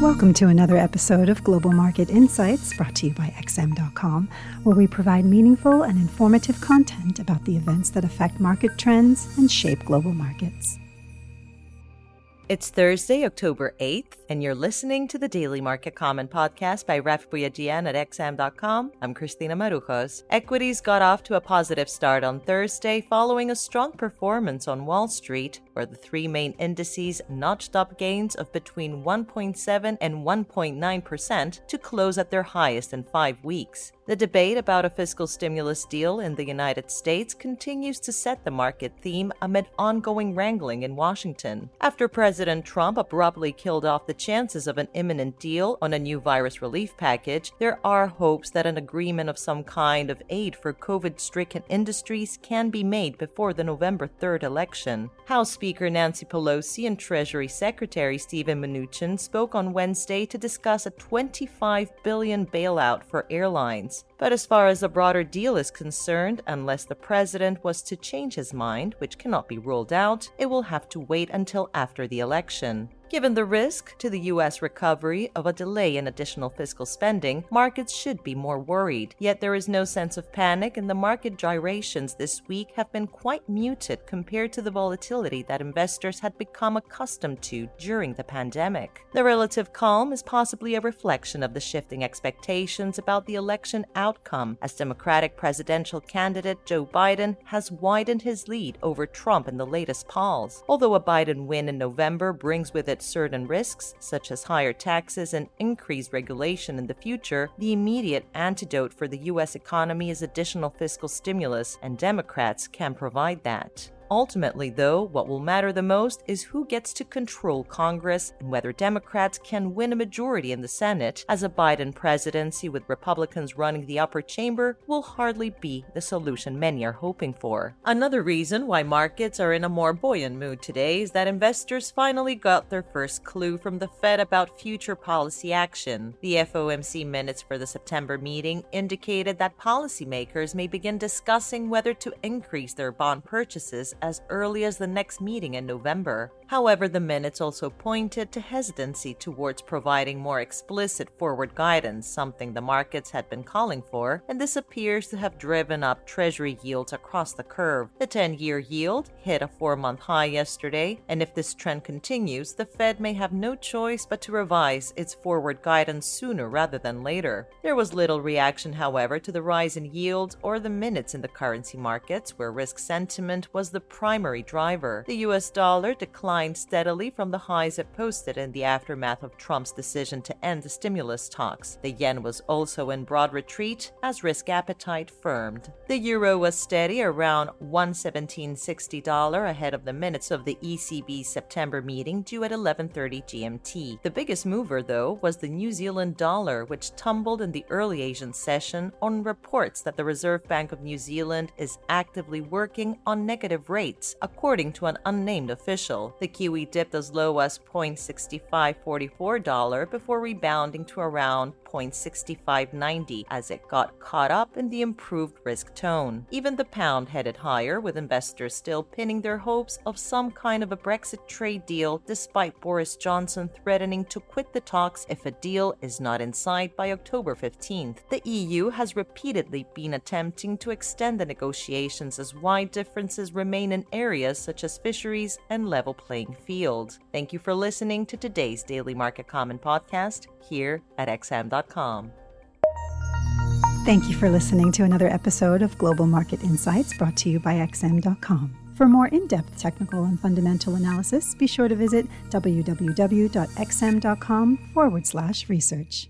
Welcome to another episode of Global Market Insights brought to you by XM.com, where we provide meaningful and informative content about the events that affect market trends and shape global markets. It's Thursday, October 8th, and you're listening to the Daily Market Comment podcast by Raffi Boyadjian at XM.com. I'm Christina Marujos. Equities got off to a positive start on Thursday following a strong performance on Wall Street, where the three main indices notched up gains of between 1.7 and 1.9% to close at their highest in five weeks. The debate about a fiscal stimulus deal in the United States continues to set the market theme amid ongoing wrangling in Washington. After President Trump abruptly killed off the chances of an imminent deal on a new virus relief package, there are hopes that an agreement of some kind of aid for COVID stricken industries can be made before the November 3rd election. House Speaker Nancy Pelosi and Treasury Secretary Steven Mnuchin spoke on Wednesday to discuss a 25 billion bailout for airlines. But as far as a broader deal is concerned, unless the president was to change his mind, which cannot be ruled out, it will have to wait until after the election. Given the risk to the U.S. recovery of a delay in additional fiscal spending, markets should be more worried. Yet there is no sense of panic, and the market gyrations this week have been quite muted compared to the volatility that investors had become accustomed to during the pandemic. The relative calm is possibly a reflection of the shifting expectations about the election outcome, as Democratic presidential candidate Joe Biden has widened his lead over Trump in the latest polls. Although a Biden win in November brings with it certain risks, such as higher taxes and increased regulation in the future, the immediate antidote for the U.S. economy is additional fiscal stimulus, and Democrats can provide that. Ultimately, though, what will matter the most is who gets to control Congress and whether Democrats can win a majority in the Senate, as a Biden presidency with Republicans running the upper chamber will hardly be the solution many are hoping for. Another reason why markets are in a more buoyant mood today is that investors finally got their first clue from the Fed about future policy action. The FOMC minutes for the September meeting indicated that policymakers may begin discussing whether to increase their bond purchases as early as the next meeting in November. However, the minutes also pointed to hesitancy towards providing more explicit forward guidance, something the markets had been calling for, and this appears to have driven up Treasury yields across the curve. The 10 year yield hit a four month high yesterday, and if this trend continues, the Fed may have no choice but to revise its forward guidance sooner rather than later. There was little reaction, however, to the rise in yields or the minutes in the currency markets, where risk sentiment was the primary driver. The US dollar declined steadily from the highs it posted in the aftermath of Trump's decision to end the stimulus talks. The yen was also in broad retreat as risk appetite firmed. The euro was steady around $117.60 ahead of the minutes of the ECB September meeting due at 11:30 GMT. The biggest mover though was the New Zealand dollar which tumbled in the early Asian session on reports that the Reserve Bank of New Zealand is actively working on negative rates according to an unnamed official. The Kiwi dipped as low as $0.6544 before rebounding to around 0.6590 as it got caught up in the improved risk tone. Even the pound headed higher, with investors still pinning their hopes of some kind of a Brexit trade deal despite Boris Johnson threatening to quit the talks if a deal is not in sight by October 15th. The EU has repeatedly been attempting to extend the negotiations as wide differences remain in areas such as fisheries and level playing field. Thank you for listening to today's Daily Market Comment podcast here at XM.com. Thank you for listening to another episode of Global Market Insights brought to you by XM.com. For more in depth technical and fundamental analysis, be sure to visit www.xm.com forward slash research.